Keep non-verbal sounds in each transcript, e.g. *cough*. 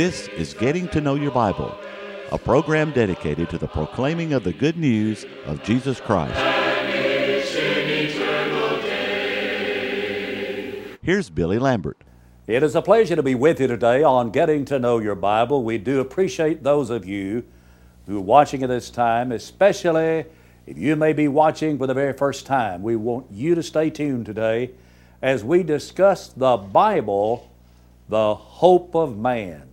This is Getting to Know Your Bible, a program dedicated to the proclaiming of the good news of Jesus Christ. Here's Billy Lambert. It is a pleasure to be with you today on Getting to Know Your Bible. We do appreciate those of you who are watching at this time, especially if you may be watching for the very first time. We want you to stay tuned today as we discuss the Bible, the hope of man.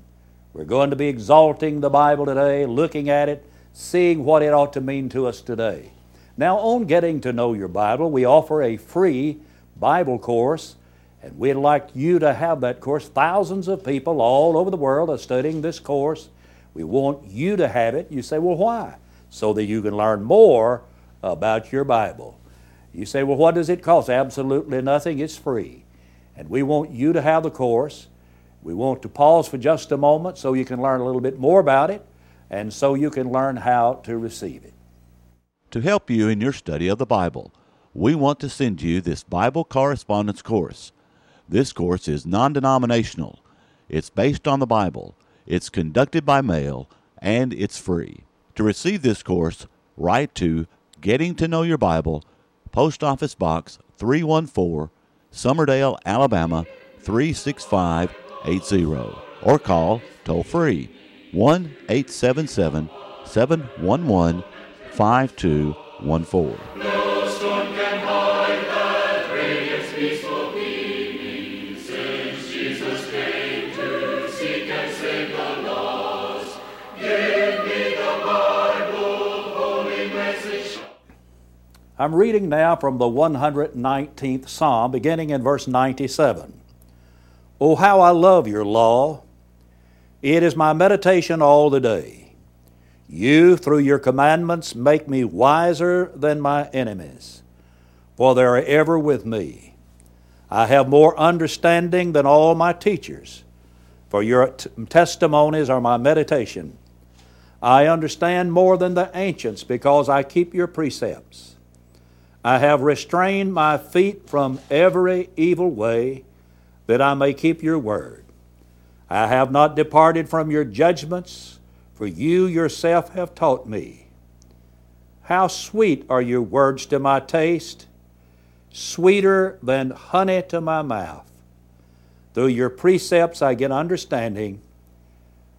We're going to be exalting the Bible today, looking at it, seeing what it ought to mean to us today. Now, on Getting to Know Your Bible, we offer a free Bible course, and we'd like you to have that course. Thousands of people all over the world are studying this course. We want you to have it. You say, well, why? So that you can learn more about your Bible. You say, well, what does it cost? Absolutely nothing. It's free. And we want you to have the course. We want to pause for just a moment so you can learn a little bit more about it and so you can learn how to receive it. To help you in your study of the Bible, we want to send you this Bible correspondence course. This course is non denominational, it's based on the Bible, it's conducted by mail, and it's free. To receive this course, write to Getting to Know Your Bible, Post Office Box 314, Summerdale, Alabama 36580, or call toll free 1 877 711 5214. I'm reading now from the 119th Psalm, beginning in verse 97. Oh, how I love your law! It is my meditation all the day. You, through your commandments, make me wiser than my enemies, for they are ever with me. I have more understanding than all my teachers, for your t- testimonies are my meditation. I understand more than the ancients because I keep your precepts. I have restrained my feet from every evil way, that I may keep your word. I have not departed from your judgments, for you yourself have taught me. How sweet are your words to my taste, sweeter than honey to my mouth. Through your precepts I get understanding,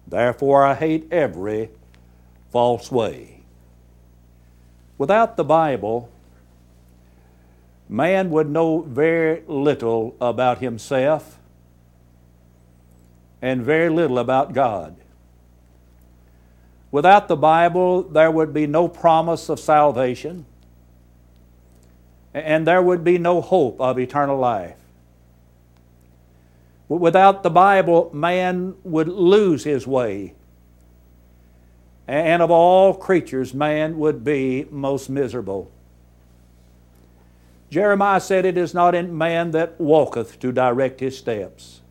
therefore I hate every false way. Without the Bible, man would know very little about himself and very little about God. Without the Bible, there would be no promise of salvation, and there would be no hope of eternal life. Without the Bible, man would lose his way, and of all creatures, man would be most miserable. Jeremiah said, It is not in man that walketh to direct his steps.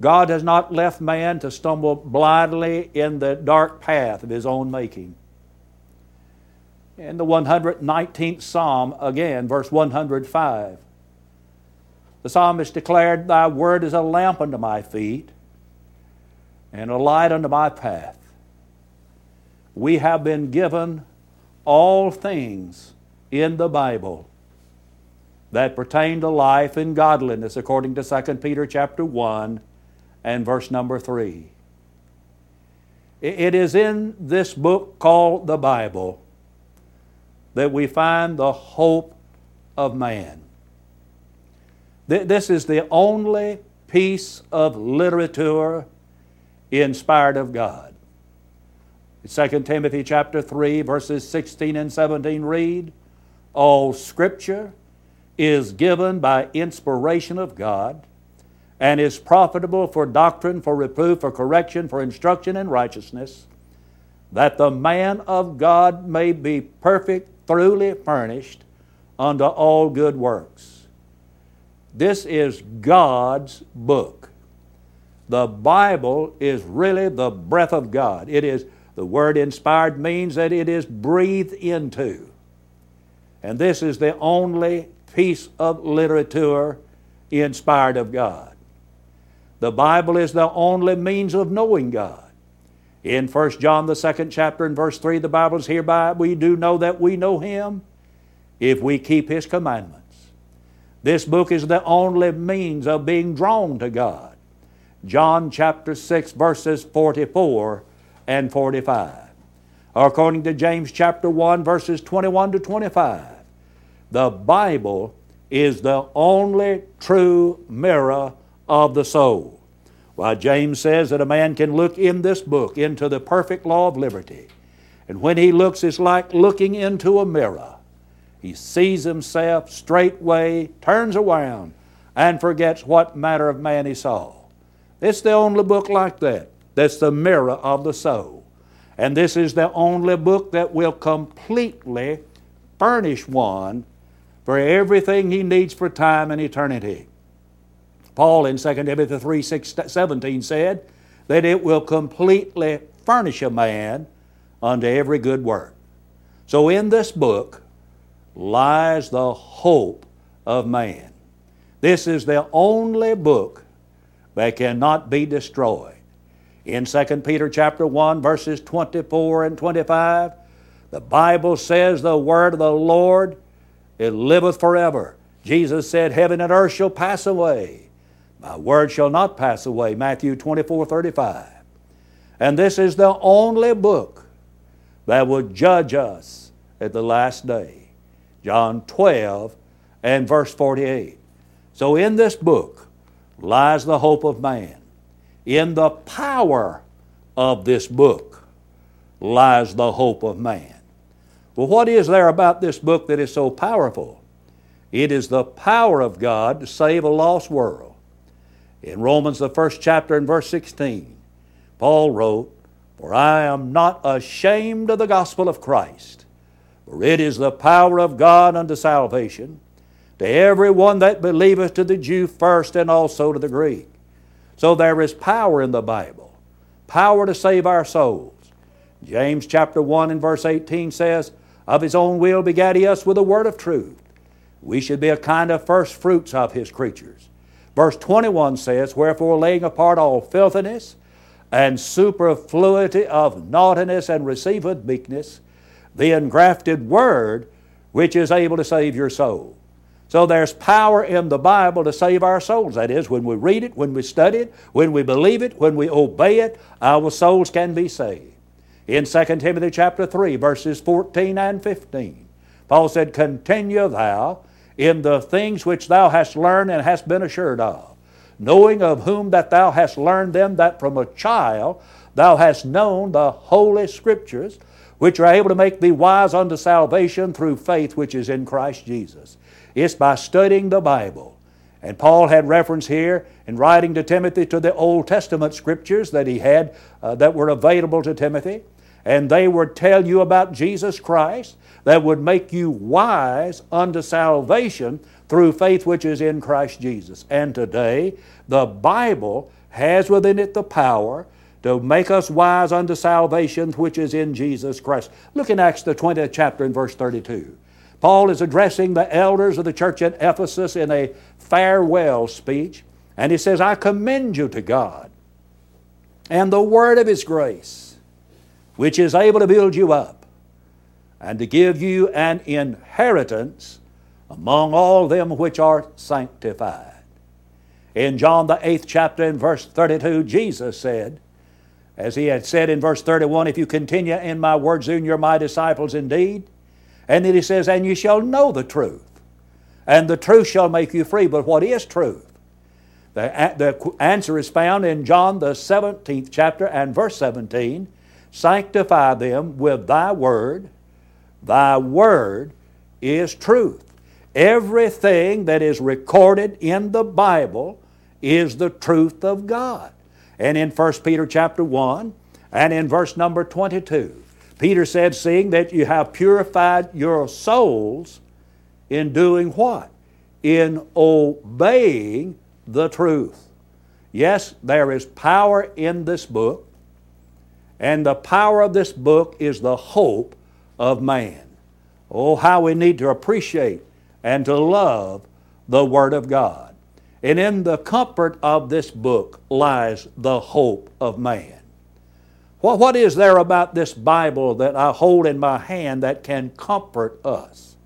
God has not left man to stumble blindly in the dark path of his own making. In the 119th Psalm, again, verse 105, the psalmist declared, Thy word is a lamp unto my feet and a light unto my path. We have been given all things in the Bible that pertain to life and godliness according to 2 Peter chapter 1 and verse number 3. It is in this book called the Bible that we find the hope of man. This is the only piece of literature inspired of God. 2 Timothy chapter 3 verses 16 and 17 read, all Scripture is given by inspiration of God and is profitable for doctrine, for reproof, for correction, for instruction in righteousness, that the man of God may be perfect, thoroughly furnished unto all good works. This is God's book. The Bible is really the breath of God. It is the word inspired means that it is breathed into. And this is the only piece of literature inspired of God. The Bible is the only means of knowing God. In 1 John, the second chapter, and verse 3, the Bible is hereby we do know that we know Him if we keep His commandments. This book is the only means of being drawn to God. John chapter 6, verses 44 and 45. According to James chapter 1, verses 21 to 25, the Bible is the only true mirror of the soul. While James says that a man can look in this book into the perfect law of liberty, and when he looks, it's like looking into a mirror. He sees himself straightway, turns around, and forgets what manner of man he saw. It's the only book like that. That's the mirror of the soul. And this is the only book that will completely furnish one for everything he needs for time and eternity. Paul in 2 Timothy 3 6, 17 said that it will completely furnish a man unto every good work. So in this book lies the hope of man. This is the only book that cannot be destroyed. In 2 Peter chapter 1 verses 24 and 25, the Bible says the word of the Lord it liveth forever. Jesus said, Heaven and earth shall pass away. My word shall not pass away. Matthew 24 35. And this is the only book that will judge us at the last day. John 12 and verse 48. So in this book lies the hope of man. In the power of this book lies the hope of man. Well, what is there about this book that is so powerful? It is the power of God to save a lost world. In Romans, the first chapter and verse 16, Paul wrote, For I am not ashamed of the gospel of Christ, for it is the power of God unto salvation to every one that believeth, to the Jew first and also to the Greek. So there is power in the Bible, power to save our souls. James chapter 1 and verse 18 says, of his own will begat he us with a word of truth. We should be a kind of first fruits of his creatures. Verse 21 says, Wherefore laying apart all filthiness and superfluity of naughtiness and receiveth meekness, the engrafted word which is able to save your soul. So there's power in the Bible to save our souls. That is, when we read it, when we study it, when we believe it, when we obey it, our souls can be saved in 2 Timothy chapter 3, verses 14 and 15. Paul said, Continue thou in the things which thou hast learned and hast been assured of, knowing of whom that thou hast learned them, that from a child thou hast known the holy scriptures, which are able to make thee wise unto salvation through faith which is in Christ Jesus. It's by studying the Bible. And Paul had reference here in writing to Timothy to the Old Testament scriptures that he had uh, that were available to Timothy and they would tell you about Jesus Christ that would make you wise unto salvation through faith which is in Christ Jesus. And today, the Bible has within it the power to make us wise unto salvation which is in Jesus Christ. Look in Acts the 20th chapter and verse 32. Paul is addressing the elders of the church at Ephesus in a farewell speech, and he says, I commend you to God and the word of His grace which is able to build you up and to give you an inheritance among all them which are sanctified. In John the eighth chapter in verse 32, Jesus said, as he had said in verse 31, If you continue in my words, then you're my disciples indeed. And then he says, And you shall know the truth, and the truth shall make you free. But what is truth? The, the answer is found in John the 17th chapter and verse 17. Sanctify them with thy word. Thy word is truth. Everything that is recorded in the Bible is the truth of God. And in 1 Peter chapter 1 and in verse number 22, Peter said, Seeing that you have purified your souls in doing what? In obeying the truth. Yes, there is power in this book. And the power of this book is the hope of man. Oh, how we need to appreciate and to love the Word of God. And in the comfort of this book lies the hope of man. What, what is there about this Bible that I hold in my hand that can comfort us?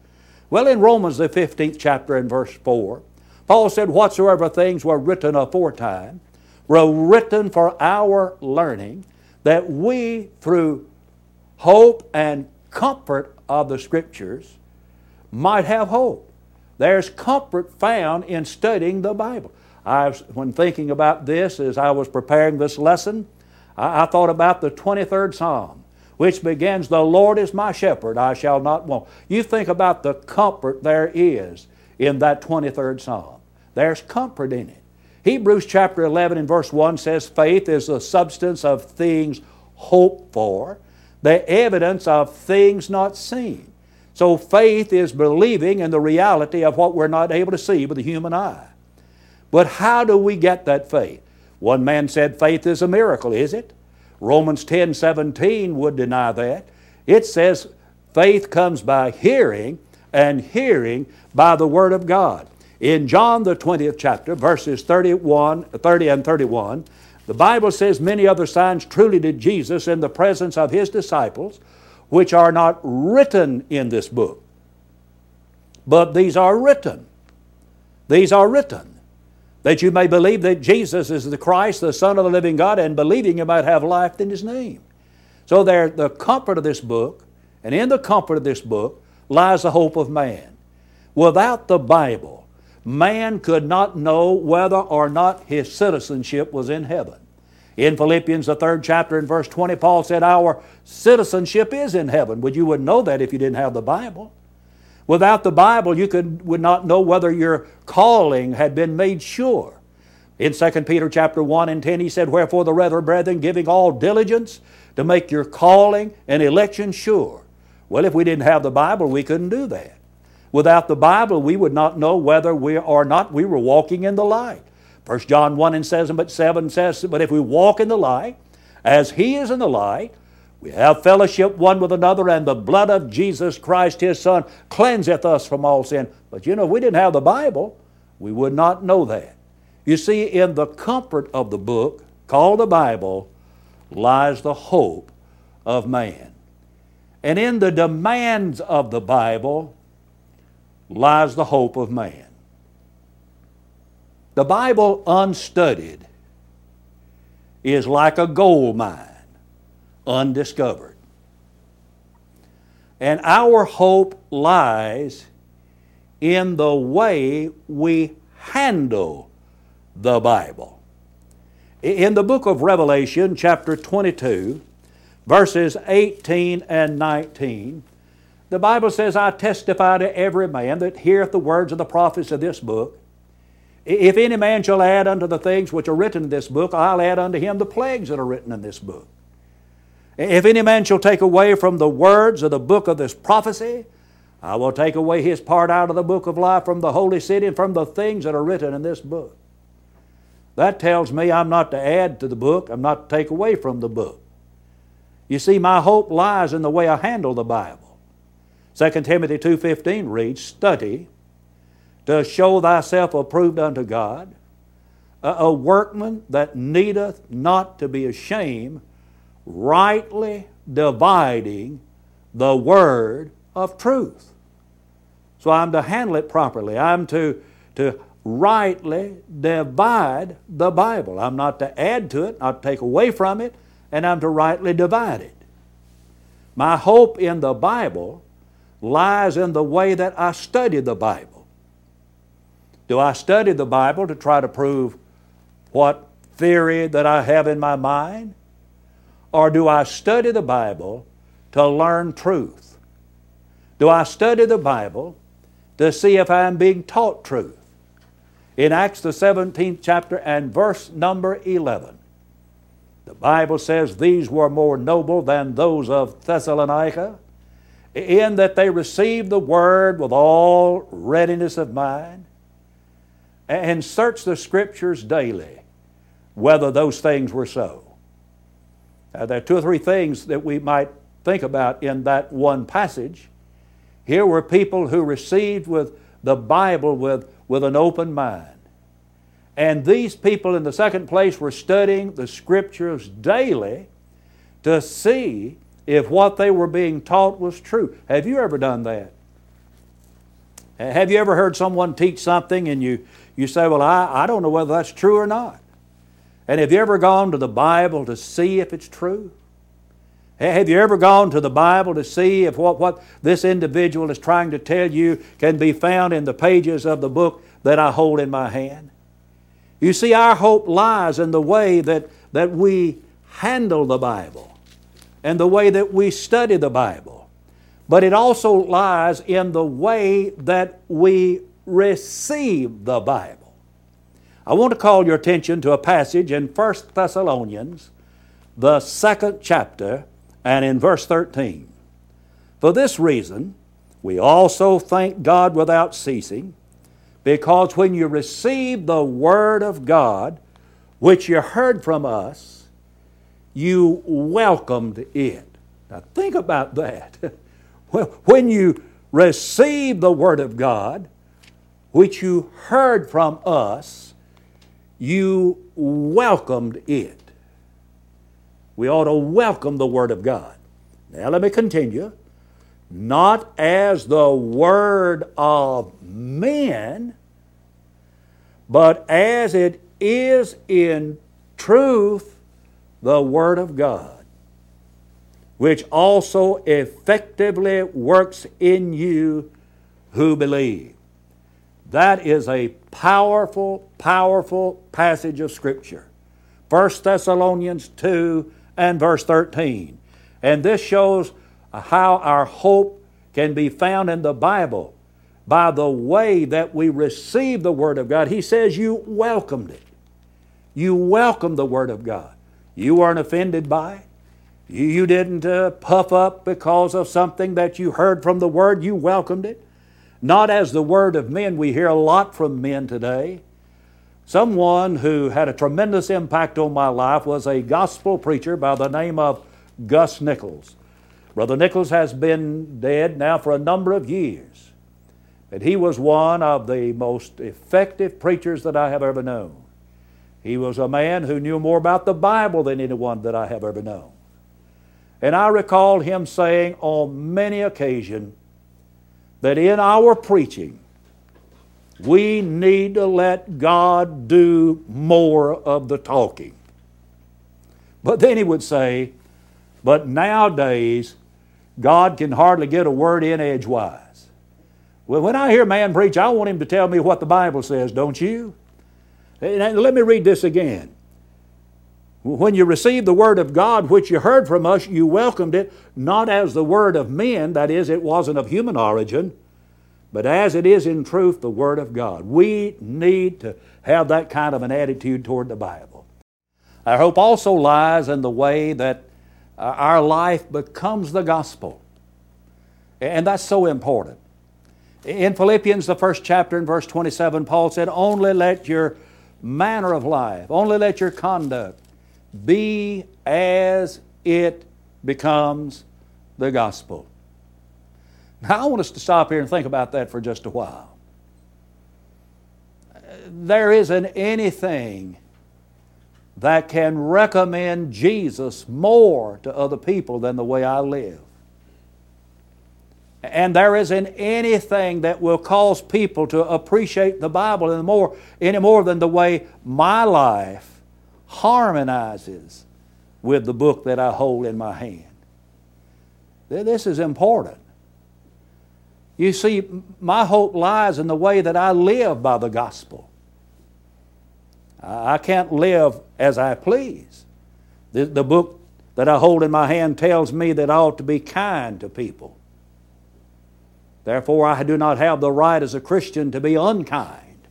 Well, in Romans, the 15th chapter and verse 4, Paul said, Whatsoever things were written aforetime were written for our learning, that we, through hope and comfort of the Scriptures, might have hope. There's comfort found in studying the Bible. I when thinking about this as I was preparing this lesson, I, I thought about the 23rd Psalm, which begins, The Lord is my shepherd, I shall not want. You think about the comfort there is in that 23rd Psalm. There's comfort in it. Hebrews chapter 11 and verse 1 says, Faith is the substance of things hoped for, the evidence of things not seen. So faith is believing in the reality of what we're not able to see with the human eye. But how do we get that faith? One man said faith is a miracle, is it? Romans 10 17 would deny that. It says faith comes by hearing, and hearing by the Word of God. In John, the 20th chapter, verses 31, 30 and 31, the Bible says, Many other signs truly did Jesus in the presence of his disciples, which are not written in this book. But these are written. These are written. That you may believe that Jesus is the Christ, the Son of the living God, and believing you might have life in his name. So there, the comfort of this book, and in the comfort of this book, lies the hope of man. Without the Bible, man could not know whether or not his citizenship was in heaven. In Philippians, the third chapter, in verse 20, Paul said, Our citizenship is in heaven. But you wouldn't know that if you didn't have the Bible. Without the Bible, you could, would not know whether your calling had been made sure. In 2 Peter chapter 1 and 10, he said, Wherefore the rather, brethren, giving all diligence to make your calling and election sure. Well, if we didn't have the Bible, we couldn't do that. Without the Bible, we would not know whether we or not we were walking in the light. 1 John 1 and says, but 7 says, But if we walk in the light, as He is in the light, we have fellowship one with another, and the blood of Jesus Christ, His Son, cleanseth us from all sin. But you know, if we didn't have the Bible, we would not know that. You see, in the comfort of the book, called the Bible, lies the hope of man. And in the demands of the Bible lies the hope of man. The Bible unstudied is like a gold mine, undiscovered. And our hope lies in the way we handle the Bible. In the book of Revelation, chapter 22, verses 18 and 19, the Bible says, I testify to every man that heareth the words of the prophets of this book. If any man shall add unto the things which are written in this book, I'll add unto him the plagues that are written in this book. If any man shall take away from the words of the book of this prophecy, I will take away his part out of the book of life from the holy city and from the things that are written in this book. That tells me I'm not to add to the book, I'm not to take away from the book. You see, my hope lies in the way I handle the Bible. 2 Timothy 2.15 reads, Study to show thyself approved unto God, a, workman that needeth not to be ashamed, rightly dividing the word of truth. So I'm to handle it properly. I'm to, to rightly divide the Bible. I'm not to add to it, not to take away from it, and I'm to rightly divide it. My hope in the Bible lies in the way that I study the Bible. Do I study the Bible to try to prove what theory that I have in my mind? Or do I study the Bible to learn truth? Do I study the Bible to see if I am being taught truth? In Acts the 17th chapter and verse number 11, the Bible says, These were more noble than those of Thessalonica in that they received the word with all readiness of mind and search the scriptures daily whether those things were so. Now, there are two or three things that we might think about in that one passage. Here were people who received with the Bible with, with an open mind. And these people, in the second place, were studying the Scriptures daily to see if what they were being taught was true. Have you ever done that? Have you ever heard someone teach something and you, you say, Well, I, I don't know whether that's true or not? And have you ever gone to the Bible to see if it's true? Have you ever gone to the Bible to see if what, what this individual is trying to tell you can be found in the pages of the book that I hold in my hand? You see, our hope lies in the way that, that we handle the Bible and the way that we study the Bible. But it also lies in the way that we receive the Bible. I want to call your attention to a passage in 1 Thessalonians, the second chapter, and in verse 13. For this reason, we also thank God without ceasing, because when you received the Word of God, which you heard from us, you welcomed it. Now think about that. *laughs* Well, when you received the Word of God, which you heard from us, you welcomed it. We ought to welcome the Word of God. Now let me continue. Not as the Word of men, but as it is in truth the Word of God, which also effectively works in you who believe. That is a powerful, powerful passage of Scripture. 1 Thessalonians 2 and verse 13. And this shows how our hope can be found in the Bible by the way that we receive the Word of God. He says you welcomed it. You welcomed the Word of God. You weren't offended by. You didn't uh, puff up because of something that you heard from the Word. You welcomed it. Not as the Word of men. We hear a lot from men today. Someone who had a tremendous impact on my life was a gospel preacher by the name of Gus Nichols. Brother Nichols has been dead now for a number of years, but he was one of the most effective preachers that I have ever known. He was a man who knew more about the Bible than anyone that I have ever known. And I recall him saying on many occasions that in our preaching, we need to let God do more of the talking. But then he would say, but nowadays, God can hardly get a word in edgewise. Well, when I hear man preach, I want him to tell me what the Bible says, don't you? And let me read this again. When you received the Word of God, which you heard from us, you welcomed it, not as the Word of men, that is, it wasn't of human origin, but as it is in truth the Word of God. We need to have that kind of an attitude toward the Bible. Our hope also lies in the way that uh, our life becomes the gospel. And that's so important. In Philippians, the first chapter, in verse 27, Paul said, Only let your manner of life, only let your conduct be as it becomes the gospel. Now, I want us to stop here and think about that for just a while. There isn't anything that can recommend Jesus more to other people than the way I live. And there isn't anything that will cause people to appreciate the Bible any more, any more than the way my life harmonizes with the book that I hold in my hand. This is important. You see, my hope lies in the way that I live by the gospel. I can't live as I please. The, the book that I hold in my hand tells me that I ought to be kind to people. Therefore, I do not have the right as a Christian to be unkind.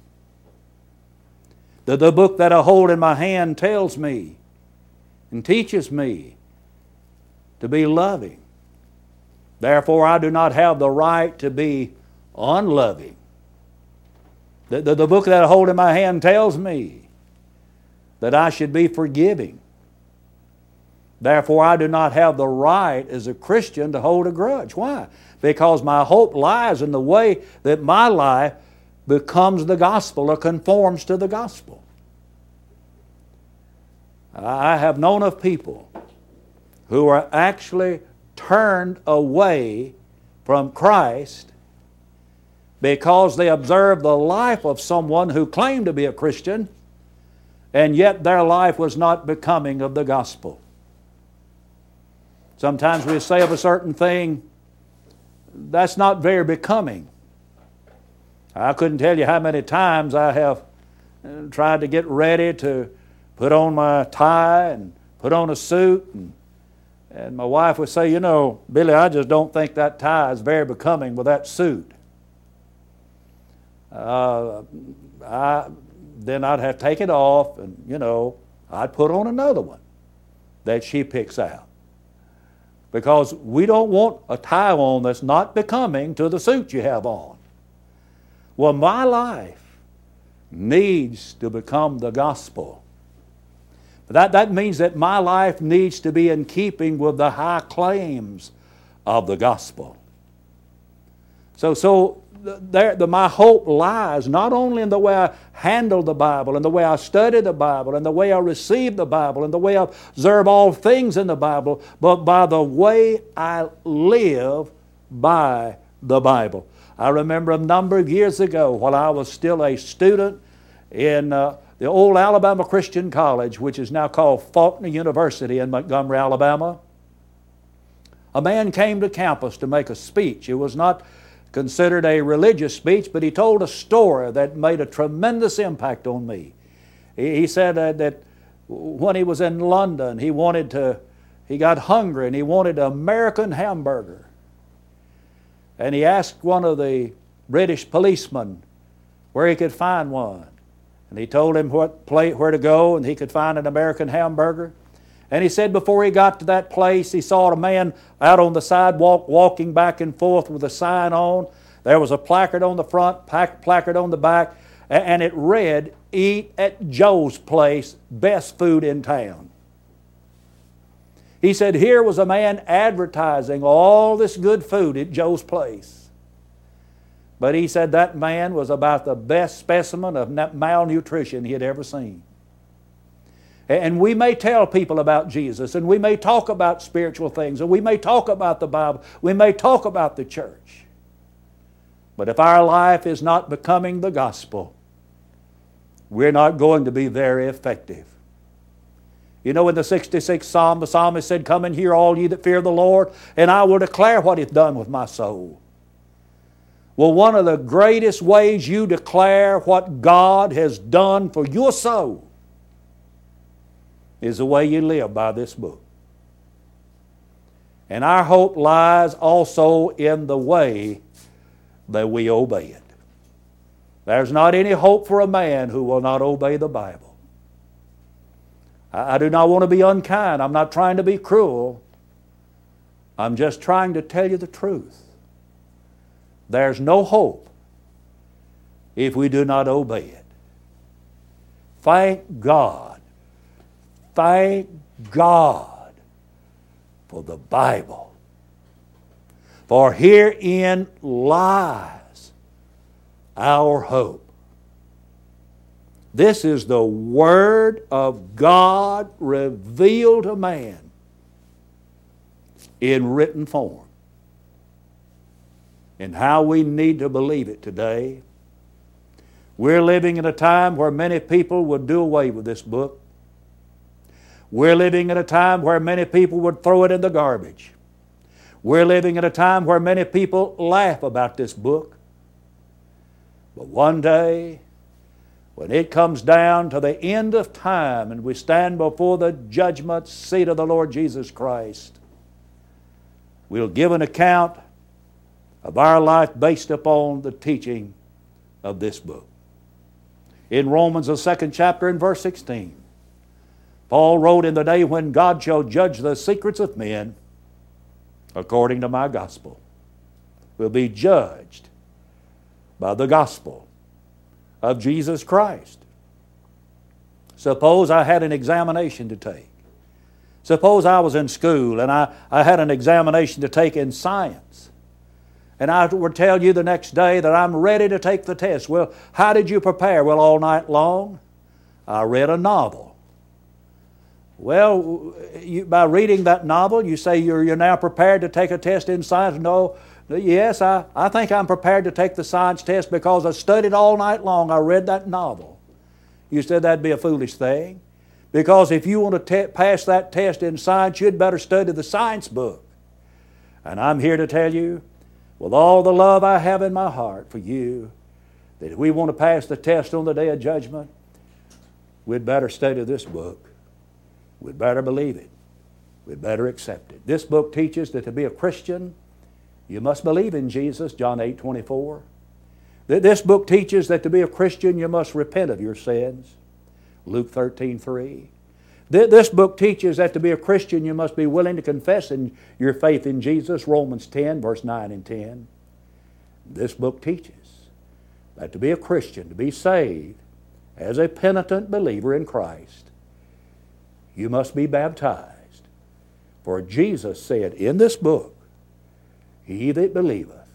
The, the book that I hold in my hand tells me and teaches me to be loving. Therefore, I do not have the right to be unloving. The, the, the, book that I hold in my hand tells me that I should be forgiving. Therefore, I do not have the right as a Christian to hold a grudge. Why? Because my hope lies in the way that my life becomes the gospel or conforms to the gospel. I have known of people who are actually turned away from Christ because they observed the life of someone who claimed to be a Christian and yet their life was not becoming of the gospel. Sometimes we say of a certain thing, that's not very becoming. I couldn't tell you how many times I have uh, tried to get ready to put on my tie and put on a suit and and my wife would say, You know, Billy, I just don't think that tie is very becoming with that suit. Uh, I, then I'd have to take it off and, you know, I'd put on another one that she picks out. Because we don't want a tie on that's not becoming to the suit you have on. Well, my life needs to become the gospel. That, that means that my life needs to be in keeping with the high claims of the gospel. So, so there, the, my hope lies not only in the way I handle the Bible, and the way I study the Bible, and the way I receive the Bible, and the way I observe all things in the Bible, but by the way I live by the Bible. I remember a number of years ago while I was still a student in uh, the old Alabama Christian College, which is now called Faulkner University in Montgomery, Alabama. A man came to campus to make a speech. It was not considered a religious speech, but he told a story that made a tremendous impact on me. He, said that when he was in London, he wanted to, he got hungry and he wanted an American hamburger. And he asked one of the British policemen where he could find one. And he told him what plate, where to go, and he could find an American hamburger. And he said before he got to that place, he saw a man out on the sidewalk walking back and forth with a sign on. There was a placard on the front, placard on the back, and it read, Eat at Joe's place, best food in town. He said, Here was a man advertising all this good food at Joe's place. But he said that man was about the best specimen of malnutrition he had ever seen. And we may tell people about Jesus, and we may talk about spiritual things, and we may talk about the Bible, we may talk about the church. But if our life is not becoming the gospel, we're not going to be very effective. You know, in the 66th Psalm, the psalmist said, Come and hear, all ye that fear the Lord, and I will declare what He's done with my soul. Well, one of the greatest ways you declare what God has done for your soul is the way you live by this book. And our hope lies also in the way that we obey it. There's not any hope for a man who will not obey the Bible. I, I do not want to be unkind. I'm not trying to be cruel. I'm just trying to tell you the truth. There's no hope if we do not obey it. Thank God Thank God for the Bible. For herein lies our hope. This is the Word of God revealed to man in written form. And how we need to believe it today. We're living in a time where many people would do away with this book. We're living in a time where many people would throw it in the garbage. We're living in a time where many people laugh about this book. But one day, when it comes down to the end of time and we stand before the judgment seat of the Lord Jesus Christ, we'll give an account of our life based upon the teaching of this book. In Romans, the second chapter, in verse 16, Paul wrote, In the day when God shall judge the secrets of men, according to my gospel, will be judged by the gospel of Jesus Christ. Suppose I had an examination to take. Suppose I was in school and I, I had an examination to take in science. And I would tell you the next day that I'm ready to take the test. Well, how did you prepare? Well, all night long, I read a novel Well, you, by reading that novel, you say you're, you're now prepared to take a test in science. No, yes, I, I think I'm prepared to take the science test because I studied all night long. I read that novel. You said that'd be a foolish thing. Because if you want to te- pass that test in science, you'd better study the science book. And I'm here to tell you, with all the love I have in my heart for you, that if we want to pass the test on the day of judgment, we'd better study this book. We'd better believe it. We'd better accept it. This book teaches that to be a Christian, you must believe in Jesus, John 8 24. This book teaches that to be a Christian, you must repent of your sins, Luke 13 3. This book teaches that to be a Christian, you must be willing to confess in your faith in Jesus, Romans 10, verse 9 and 10. This book teaches that to be a Christian, to be saved as a penitent believer in Christ, you must be baptized. For Jesus said in this book, He that believeth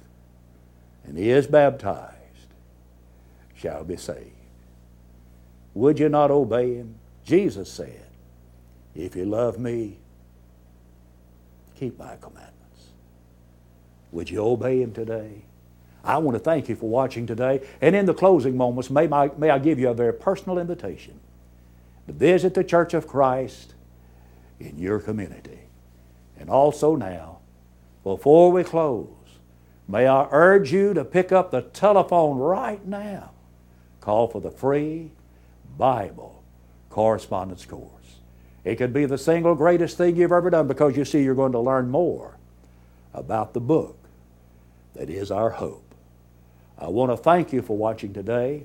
and is baptized shall be saved. Would you not obey Him? Jesus said, If you love me, keep my commandments. Would you obey Him today? I want to thank you for watching today. And in the closing moments, may, my, may I give you a very personal invitation visit the Church of Christ in your community. And also now, before we close, may I urge you to pick up the telephone right now. Call for the free Bible correspondence course. It could be the single greatest thing you've ever done because you see you're going to learn more about the book that is our hope. I want to thank you for watching today.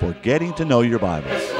for Getting to Know Your Bible.